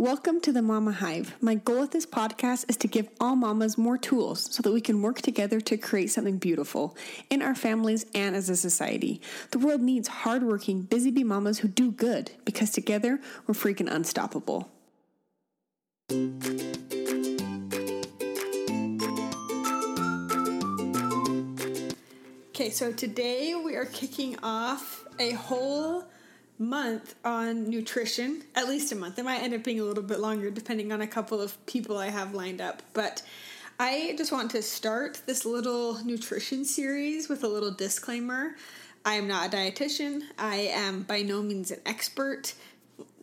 Welcome to the Mama Hive. My goal with this podcast is to give all mamas more tools so that we can work together to create something beautiful in our families and as a society. The world needs hardworking, busy bee mamas who do good because together we're freaking unstoppable. Okay, so today we are kicking off a whole month on nutrition, at least a month. It might end up being a little bit longer depending on a couple of people I have lined up. But I just want to start this little nutrition series with a little disclaimer. I am not a dietitian, I am by no means an expert.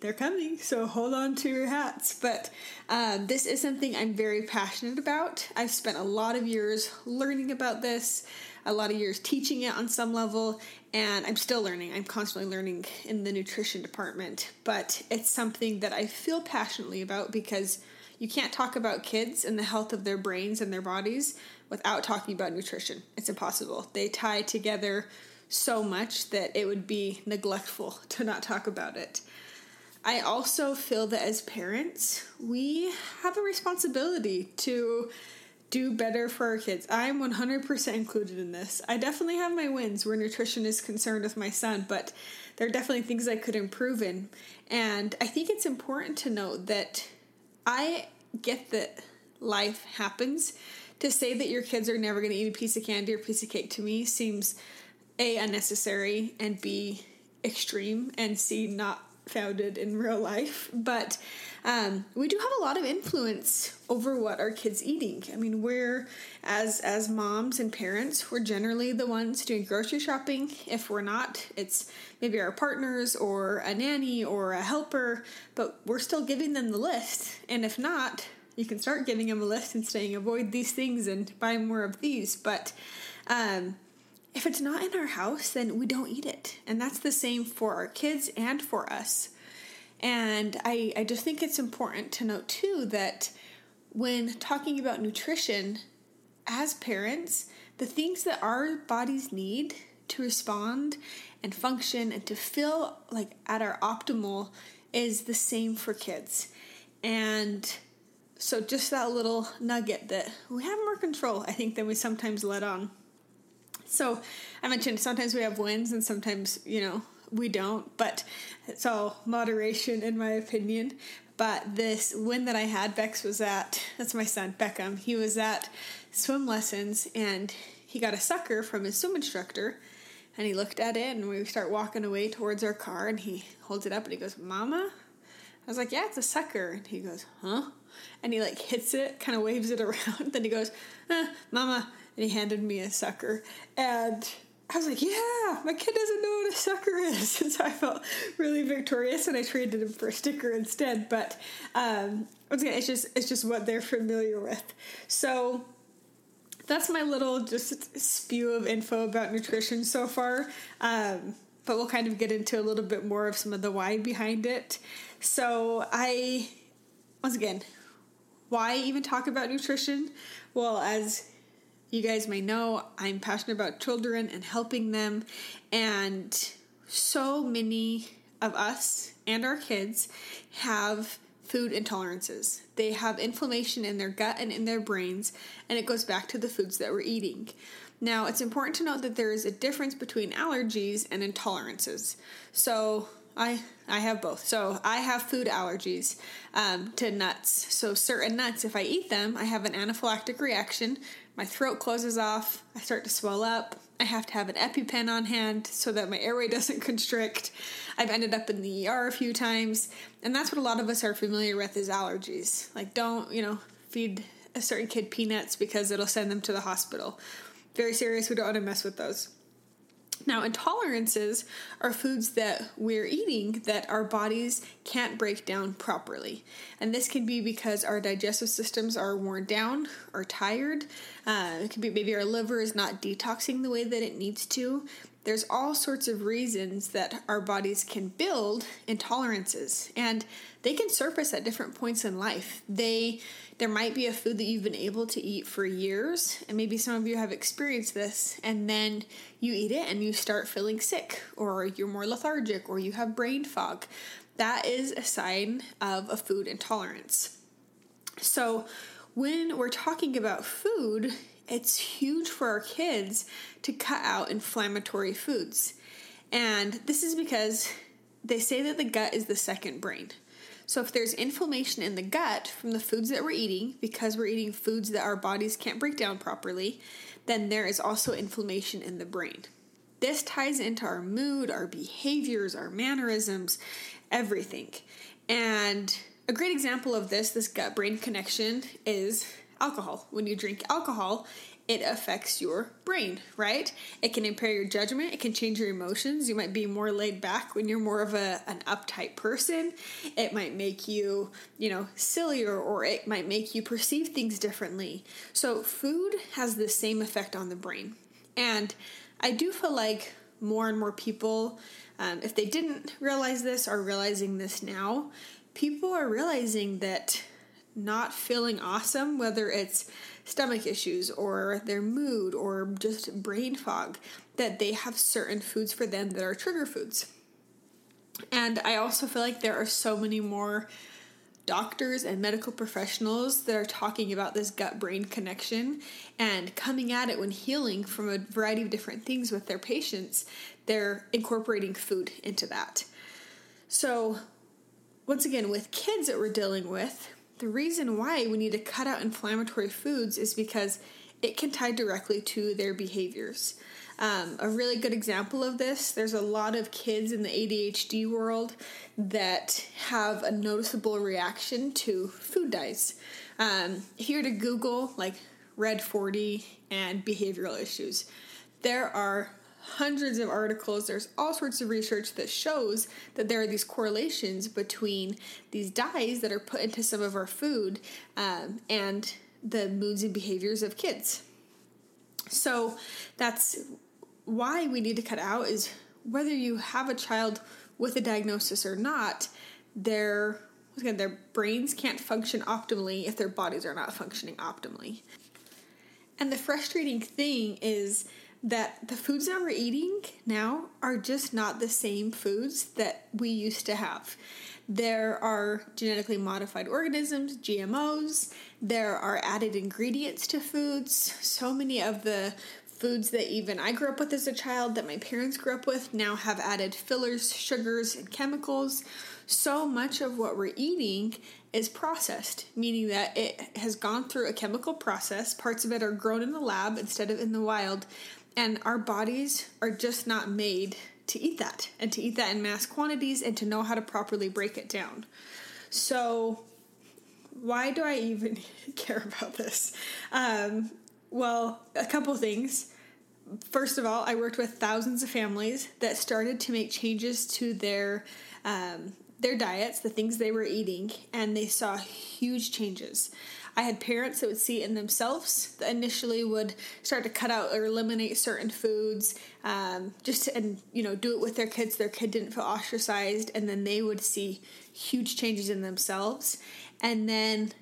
They're coming, so hold on to your hats. But um, this is something I'm very passionate about. I've spent a lot of years learning about this a lot of years teaching it on some level, and I'm still learning. I'm constantly learning in the nutrition department, but it's something that I feel passionately about because you can't talk about kids and the health of their brains and their bodies without talking about nutrition. It's impossible. They tie together so much that it would be neglectful to not talk about it. I also feel that as parents, we have a responsibility to do better for our kids. I'm 100% included in this. I definitely have my wins where nutrition is concerned with my son, but there are definitely things I could improve in. And I think it's important to note that I get that life happens. To say that your kids are never going to eat a piece of candy or piece of cake to me seems A, unnecessary, and B, extreme, and C, not founded in real life. But um, we do have a lot of influence over what our kids eating. I mean, we're as as moms and parents, we're generally the ones doing grocery shopping. If we're not, it's maybe our partners or a nanny or a helper, but we're still giving them the list. And if not, you can start giving them a list and saying avoid these things and buy more of these. But um, if it's not in our house, then we don't eat it. And that's the same for our kids and for us. And I, I just think it's important to note too that when talking about nutrition, as parents, the things that our bodies need to respond and function and to feel like at our optimal is the same for kids. And so, just that little nugget that we have more control, I think, than we sometimes let on. So, I mentioned sometimes we have wins and sometimes, you know, we don't, but it's all moderation in my opinion. But this win that I had, Bex was at, that's my son, Beckham. He was at swim lessons and he got a sucker from his swim instructor. And he looked at it and we start walking away towards our car and he holds it up and he goes, Mama? I was like, Yeah, it's a sucker. And he goes, Huh? And he like hits it, kind of waves it around. then he goes, eh, Mama. And he handed me a sucker. And I was like, yeah, my kid doesn't know what a sucker is. And so I felt really victorious and I traded him for a sticker instead. But um, once again, it's just, it's just what they're familiar with. So that's my little just spew of info about nutrition so far. Um, but we'll kind of get into a little bit more of some of the why behind it. So I, once again, why even talk about nutrition? Well, as you guys may know I'm passionate about children and helping them, and so many of us and our kids have food intolerances. They have inflammation in their gut and in their brains, and it goes back to the foods that we're eating. Now, it's important to note that there is a difference between allergies and intolerances. So, I I have both. So I have food allergies um, to nuts. So certain nuts, if I eat them, I have an anaphylactic reaction my throat closes off, I start to swell up. I have to have an EpiPen on hand so that my airway doesn't constrict. I've ended up in the ER a few times, and that's what a lot of us are familiar with is allergies. Like don't, you know, feed a certain kid peanuts because it'll send them to the hospital. Very serious, we don't want to mess with those. Now, intolerances are foods that we're eating that our bodies can't break down properly. And this can be because our digestive systems are worn down or tired. Uh, it could be maybe our liver is not detoxing the way that it needs to. There's all sorts of reasons that our bodies can build intolerances, and they can surface at different points in life. They there might be a food that you've been able to eat for years, and maybe some of you have experienced this, and then you eat it and you start feeling sick, or you're more lethargic, or you have brain fog. that is a sign of a food intolerance. So, when we're talking about food, it's huge for our kids to cut out inflammatory foods. And this is because they say that the gut is the second brain. So, if there's inflammation in the gut from the foods that we're eating, because we're eating foods that our bodies can't break down properly, then there is also inflammation in the brain. This ties into our mood, our behaviors, our mannerisms, everything. And a great example of this, this gut brain connection, is alcohol. When you drink alcohol, it affects your brain, right? It can impair your judgment, it can change your emotions. You might be more laid back when you're more of a an uptight person. It might make you, you know, sillier or it might make you perceive things differently. So food has the same effect on the brain. And I do feel like more and more people um, if they didn't realize this, are realizing this now. People are realizing that not feeling awesome, whether it's stomach issues or their mood or just brain fog, that they have certain foods for them that are trigger foods. And I also feel like there are so many more doctors and medical professionals that are talking about this gut brain connection and coming at it when healing from a variety of different things with their patients. They're incorporating food into that. So, once again, with kids that we're dealing with, the reason why we need to cut out inflammatory foods is because it can tie directly to their behaviors. Um, a really good example of this there's a lot of kids in the ADHD world that have a noticeable reaction to food dyes. Um, here to Google, like Red 40 and behavioral issues, there are hundreds of articles. There's all sorts of research that shows that there are these correlations between these dyes that are put into some of our food um, and the moods and behaviors of kids. So that's why we need to cut out is whether you have a child with a diagnosis or not, their again, their brains can't function optimally if their bodies are not functioning optimally. And the frustrating thing is that the foods that we're eating now are just not the same foods that we used to have. There are genetically modified organisms, GMOs, there are added ingredients to foods. So many of the foods that even I grew up with as a child, that my parents grew up with, now have added fillers, sugars, and chemicals. So much of what we're eating is processed, meaning that it has gone through a chemical process. Parts of it are grown in the lab instead of in the wild and our bodies are just not made to eat that and to eat that in mass quantities and to know how to properly break it down. So, why do I even care about this? Um, well, a couple things. First of all, I worked with thousands of families that started to make changes to their um, their diets, the things they were eating, and they saw huge changes. I had parents that would see it in themselves that initially would start to cut out or eliminate certain foods, um, just to, and you know do it with their kids. Their kid didn't feel ostracized, and then they would see huge changes in themselves, and then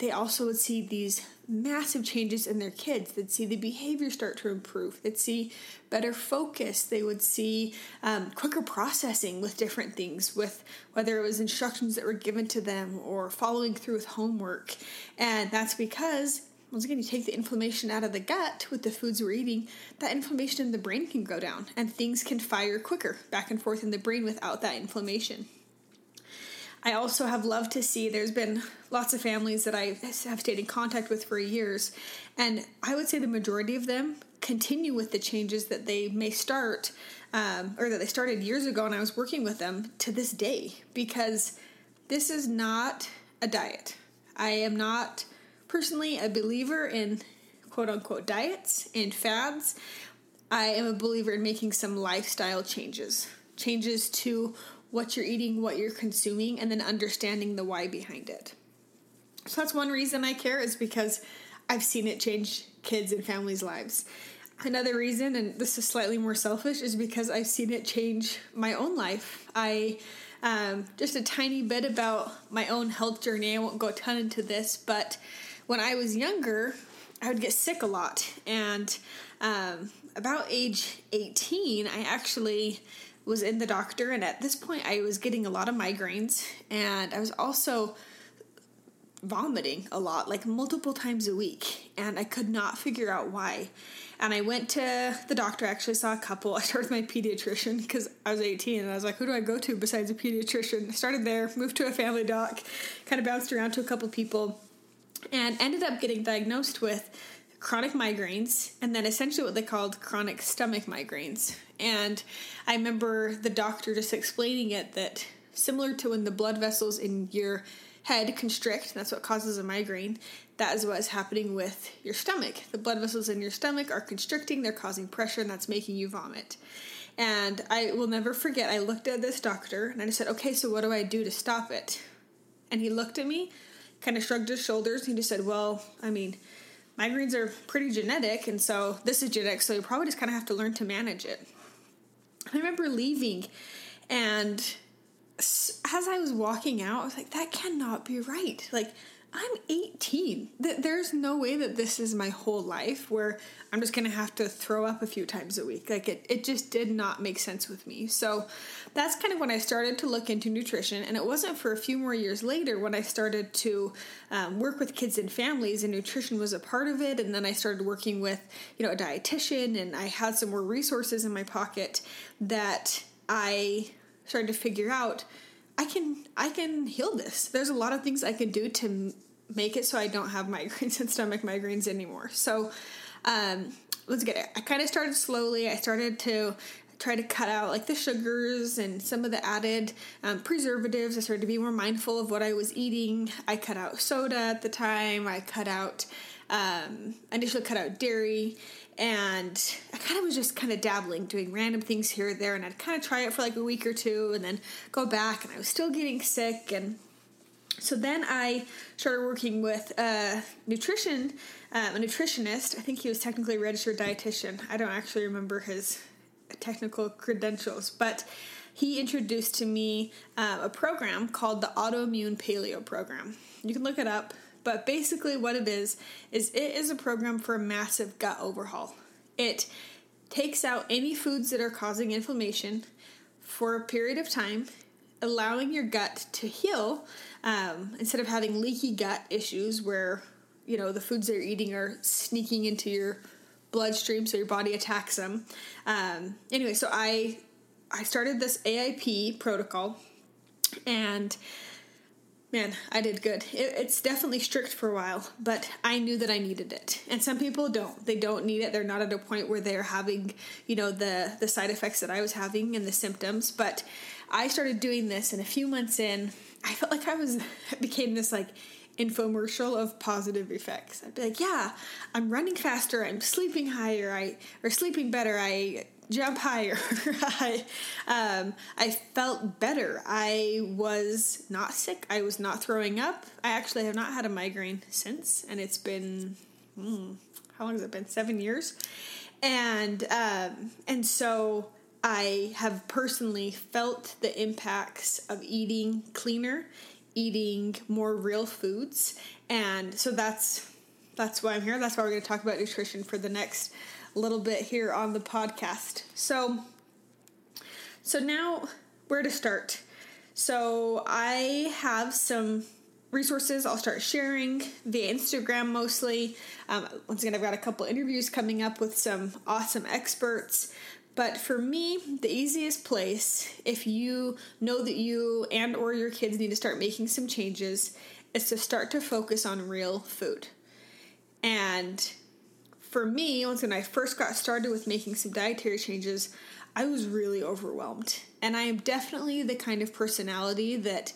they also would see these massive changes in their kids. They'd see the behavior start to improve. They'd see better focus. They would see um, quicker processing with different things, with whether it was instructions that were given to them or following through with homework. And that's because once again, you take the inflammation out of the gut with the foods we're eating, that inflammation in the brain can go down and things can fire quicker back and forth in the brain without that inflammation. I also have loved to see there's been lots of families that I have stayed in contact with for years, and I would say the majority of them continue with the changes that they may start um, or that they started years ago, and I was working with them to this day because this is not a diet. I am not personally a believer in quote unquote diets and fads. I am a believer in making some lifestyle changes, changes to what you're eating, what you're consuming, and then understanding the why behind it. So that's one reason I care is because I've seen it change kids and families' lives. Another reason, and this is slightly more selfish, is because I've seen it change my own life. I um, just a tiny bit about my own health journey. I won't go a ton into this, but when I was younger, I would get sick a lot. And um, about age 18, I actually was in the doctor, and at this point, I was getting a lot of migraines, and I was also vomiting a lot, like multiple times a week, and I could not figure out why. And I went to the doctor, I actually saw a couple. I started with my pediatrician because I was 18 and I was like, who do I go to besides a pediatrician? I started there, moved to a family doc, kind of bounced around to a couple people, and ended up getting diagnosed with chronic migraines and then essentially what they called chronic stomach migraines. And I remember the doctor just explaining it that similar to when the blood vessels in your head constrict, that's what causes a migraine. That is what is happening with your stomach. The blood vessels in your stomach are constricting, they're causing pressure, and that's making you vomit. And I will never forget, I looked at this doctor and I said, Okay, so what do I do to stop it? And he looked at me, kind of shrugged his shoulders, and he just said, Well, I mean, migraines are pretty genetic, and so this is genetic, so you probably just kind of have to learn to manage it. I remember leaving, and as I was walking out, I was like, that cannot be right. Like, I'm 18. There's no way that this is my whole life where I'm just going to have to throw up a few times a week. Like, it, it just did not make sense with me. So, that's kind of when I started to look into nutrition. And it wasn't for a few more years later when I started to um, work with kids and families, and nutrition was a part of it. And then I started working with, you know, a dietitian, and I had some more resources in my pocket that I started to figure out I can I can heal this. There's a lot of things I can do to make it so I don't have migraines and stomach migraines anymore. So um, let's get it. I kind of started slowly. I started to try to cut out like the sugars and some of the added um, preservatives. I started to be more mindful of what I was eating. I cut out soda at the time. I cut out um, initially cut out dairy and I kind of was just kind of dabbling, doing random things here or there, and I'd kind of try it for like a week or two, and then go back, and I was still getting sick, and so then I started working with a nutrition, um, a nutritionist. I think he was technically a registered dietitian. I don't actually remember his technical credentials, but he introduced to me uh, a program called the Autoimmune Paleo Program. You can look it up. But basically, what it is, is it is a program for a massive gut overhaul. It takes out any foods that are causing inflammation for a period of time, allowing your gut to heal um, instead of having leaky gut issues where you know the foods that you're eating are sneaking into your bloodstream so your body attacks them. Um, anyway, so I I started this AIP protocol and Man, I did good. It, it's definitely strict for a while, but I knew that I needed it. And some people don't. They don't need it. They're not at a point where they're having, you know, the the side effects that I was having and the symptoms. But I started doing this, and a few months in, I felt like I was became this like infomercial of positive effects. I'd be like, yeah, I'm running faster, I'm sleeping higher, I or sleeping better, I jump higher. I, um, I felt better. I was not sick. I was not throwing up. I actually have not had a migraine since, and it's been hmm, how long has it been? Seven years, and um, and so I have personally felt the impacts of eating cleaner, eating more real foods, and so that's that's why I'm here. That's why we're going to talk about nutrition for the next little bit here on the podcast. So, so now where to start? So I have some resources I'll start sharing via Instagram mostly. Um, once again, I've got a couple interviews coming up with some awesome experts. But for me, the easiest place, if you know that you and or your kids need to start making some changes, is to start to focus on real food. And for me, once when I first got started with making some dietary changes, I was really overwhelmed. And I am definitely the kind of personality that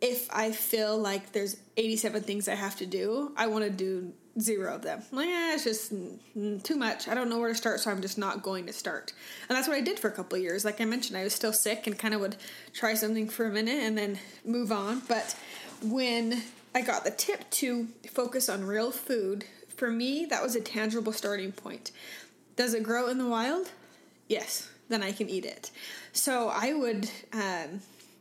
if I feel like there's 87 things I have to do, I want to do zero of them. Like, eh, it's just too much. I don't know where to start, so I'm just not going to start. And that's what I did for a couple years. Like I mentioned, I was still sick and kind of would try something for a minute and then move on. But when I got the tip to focus on real food for me, that was a tangible starting point. Does it grow in the wild? Yes, then I can eat it. So I would. Um,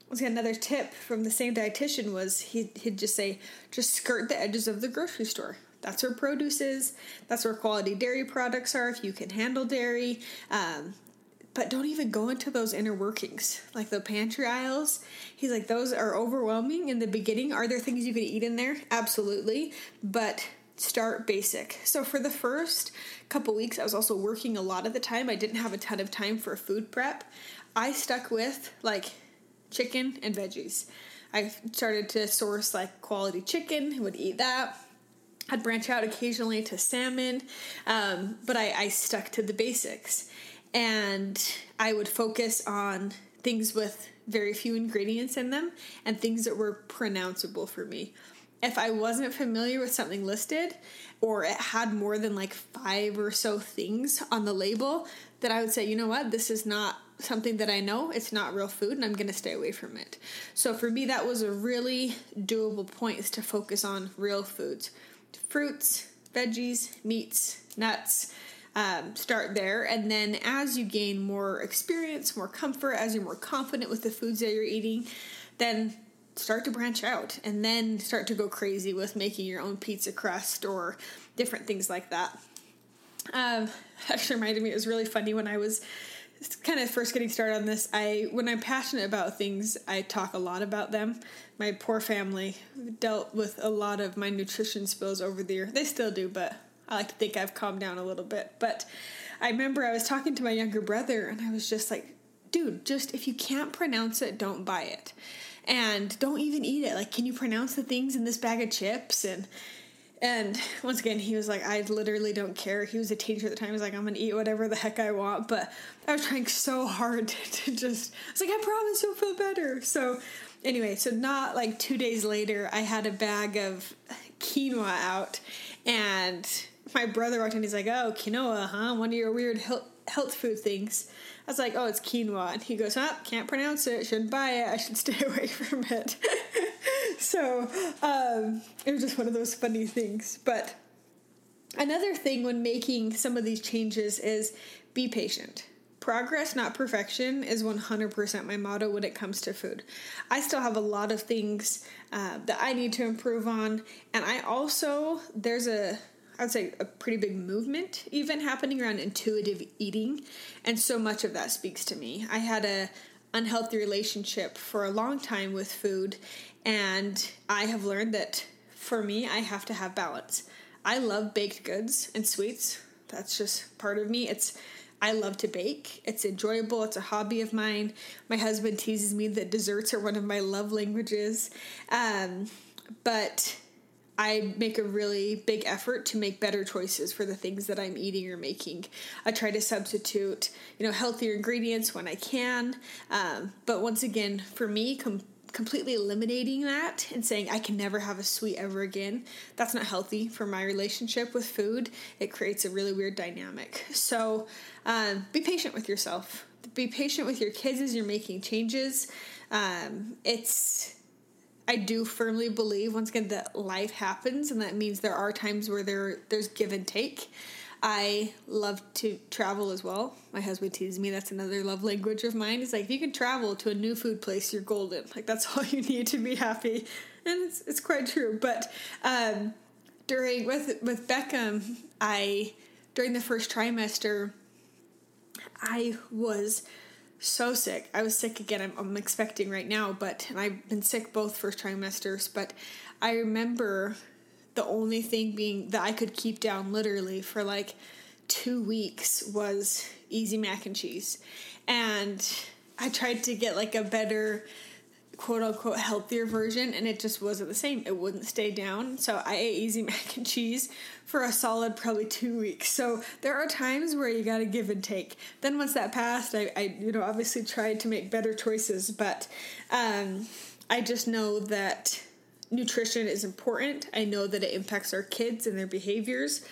was another tip from the same dietitian was he, he'd just say just skirt the edges of the grocery store that's where produce is that's where quality dairy products are if you can handle dairy um, but don't even go into those inner workings, like the pantry aisles. He's like, those are overwhelming in the beginning. Are there things you could eat in there? Absolutely. But start basic. So for the first couple weeks, I was also working a lot of the time. I didn't have a ton of time for food prep. I stuck with like chicken and veggies. I started to source like quality chicken, would eat that. I'd branch out occasionally to salmon, um, but I, I stuck to the basics. And I would focus on things with very few ingredients in them and things that were pronounceable for me if I wasn't familiar with something listed or it had more than like five or so things on the label, that I would say, you know what, this is not something that I know, it's not real food, and I'm going to stay away from it. So for me, that was a really doable point is to focus on real foods fruits, veggies, meats, nuts. Um, start there, and then as you gain more experience, more comfort, as you're more confident with the foods that you're eating, then start to branch out and then start to go crazy with making your own pizza crust or different things like that. Um, actually reminded me it was really funny when I was kind of first getting started on this. I when I'm passionate about things, I talk a lot about them. My poor family dealt with a lot of my nutrition spills over the year. They still do, but I like to think I've calmed down a little bit. But I remember I was talking to my younger brother and I was just like, dude, just if you can't pronounce it, don't buy it and don't even eat it. Like, can you pronounce the things in this bag of chips? And and once again, he was like, I literally don't care. He was a teacher at the time. He was like, I'm gonna eat whatever the heck I want. But I was trying so hard to, just. I was like, I promise you'll feel better. So anyway, so not like two days later, I had a bag of quinoa out, and my brother walked in. He's like, "Oh, quinoa, huh? One of your weird health food things." I was like, oh, it's quinoa. And he goes, oh, can't pronounce it. Shouldn't buy it. I should stay away from it. so um, it was just one of those funny things. But another thing when making some of these changes is be patient. Progress, not perfection, is 100% my motto when it comes to food. I still have a lot of things uh, that I need to improve on. And I also, there's a I would say a pretty big movement even happening around intuitive eating, and so much of that speaks to me. I had a unhealthy relationship for a long time with food, and I have learned that for me, I have to have balance. I love baked goods and sweets. That's just part of me. It's I love to bake. It's enjoyable. It's a hobby of mine. My husband teases me that desserts are one of my love languages. Um, but I make a really big effort to make better choices for the things that I'm eating or making. I try to substitute, you know, healthier ingredients when I can. Um, but once again, for me, com- completely eliminating that and saying I can never have a sweet ever again, that's not healthy for my relationship with food. It creates a really weird dynamic. So um, be patient with yourself. Be patient with your kids as you're making changes. Um, it's I do firmly believe once again that life happens, and that means there are times where there there's give and take. I love to travel as well. My husband teases me that's another love language of mine. Is like if you can travel to a new food place, you're golden. Like that's all you need to be happy, and it's it's quite true. But um, during with with Beckham, I during the first trimester, I was so sick. I was sick again. I'm, I'm expecting right now, but I've been sick both first trimesters. But I remember the only thing being that I could keep down literally for like two weeks was easy mac and cheese. And I tried to get like a better quote unquote healthier version and it just wasn't the same. It wouldn't stay down. So I ate easy mac and cheese for a solid probably two weeks. So there are times where you gotta give and take. Then once that passed, I, I you know, obviously tried to make better choices, but um, I just know that nutrition is important. I know that it impacts our kids and their behaviors.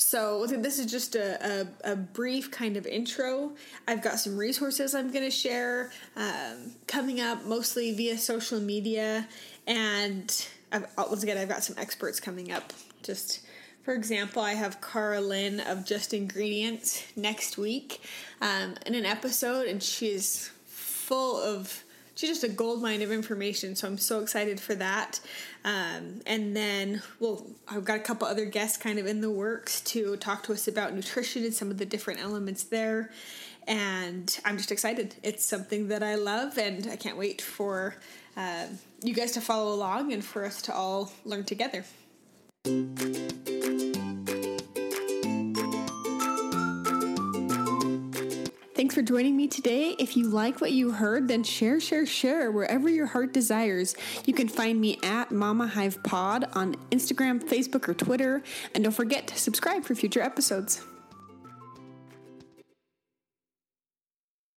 So this is just a, a, a, brief kind of intro. I've got some resources I'm going to share um, coming up, mostly via social media, and I've, once again, I've got some experts coming up. Just for example, I have Karalynne of Just Ingredients next week um, in an episode, and she's full of she's just a gold mine of information. So I'm so excited for that. Um, and then, well, I've got a couple other guests kind of in the works to talk to us about nutrition and some of the different elements there. and I'm just excited. It's something that I love, and I can't wait for uh, you guys to follow along and for us to all learn together. Thanks for joining me today. If you like what you heard, then share, share, share wherever your heart desires. You can find me at Mama Hive Pod on Instagram, Facebook, or Twitter. And don't forget to subscribe for future episodes.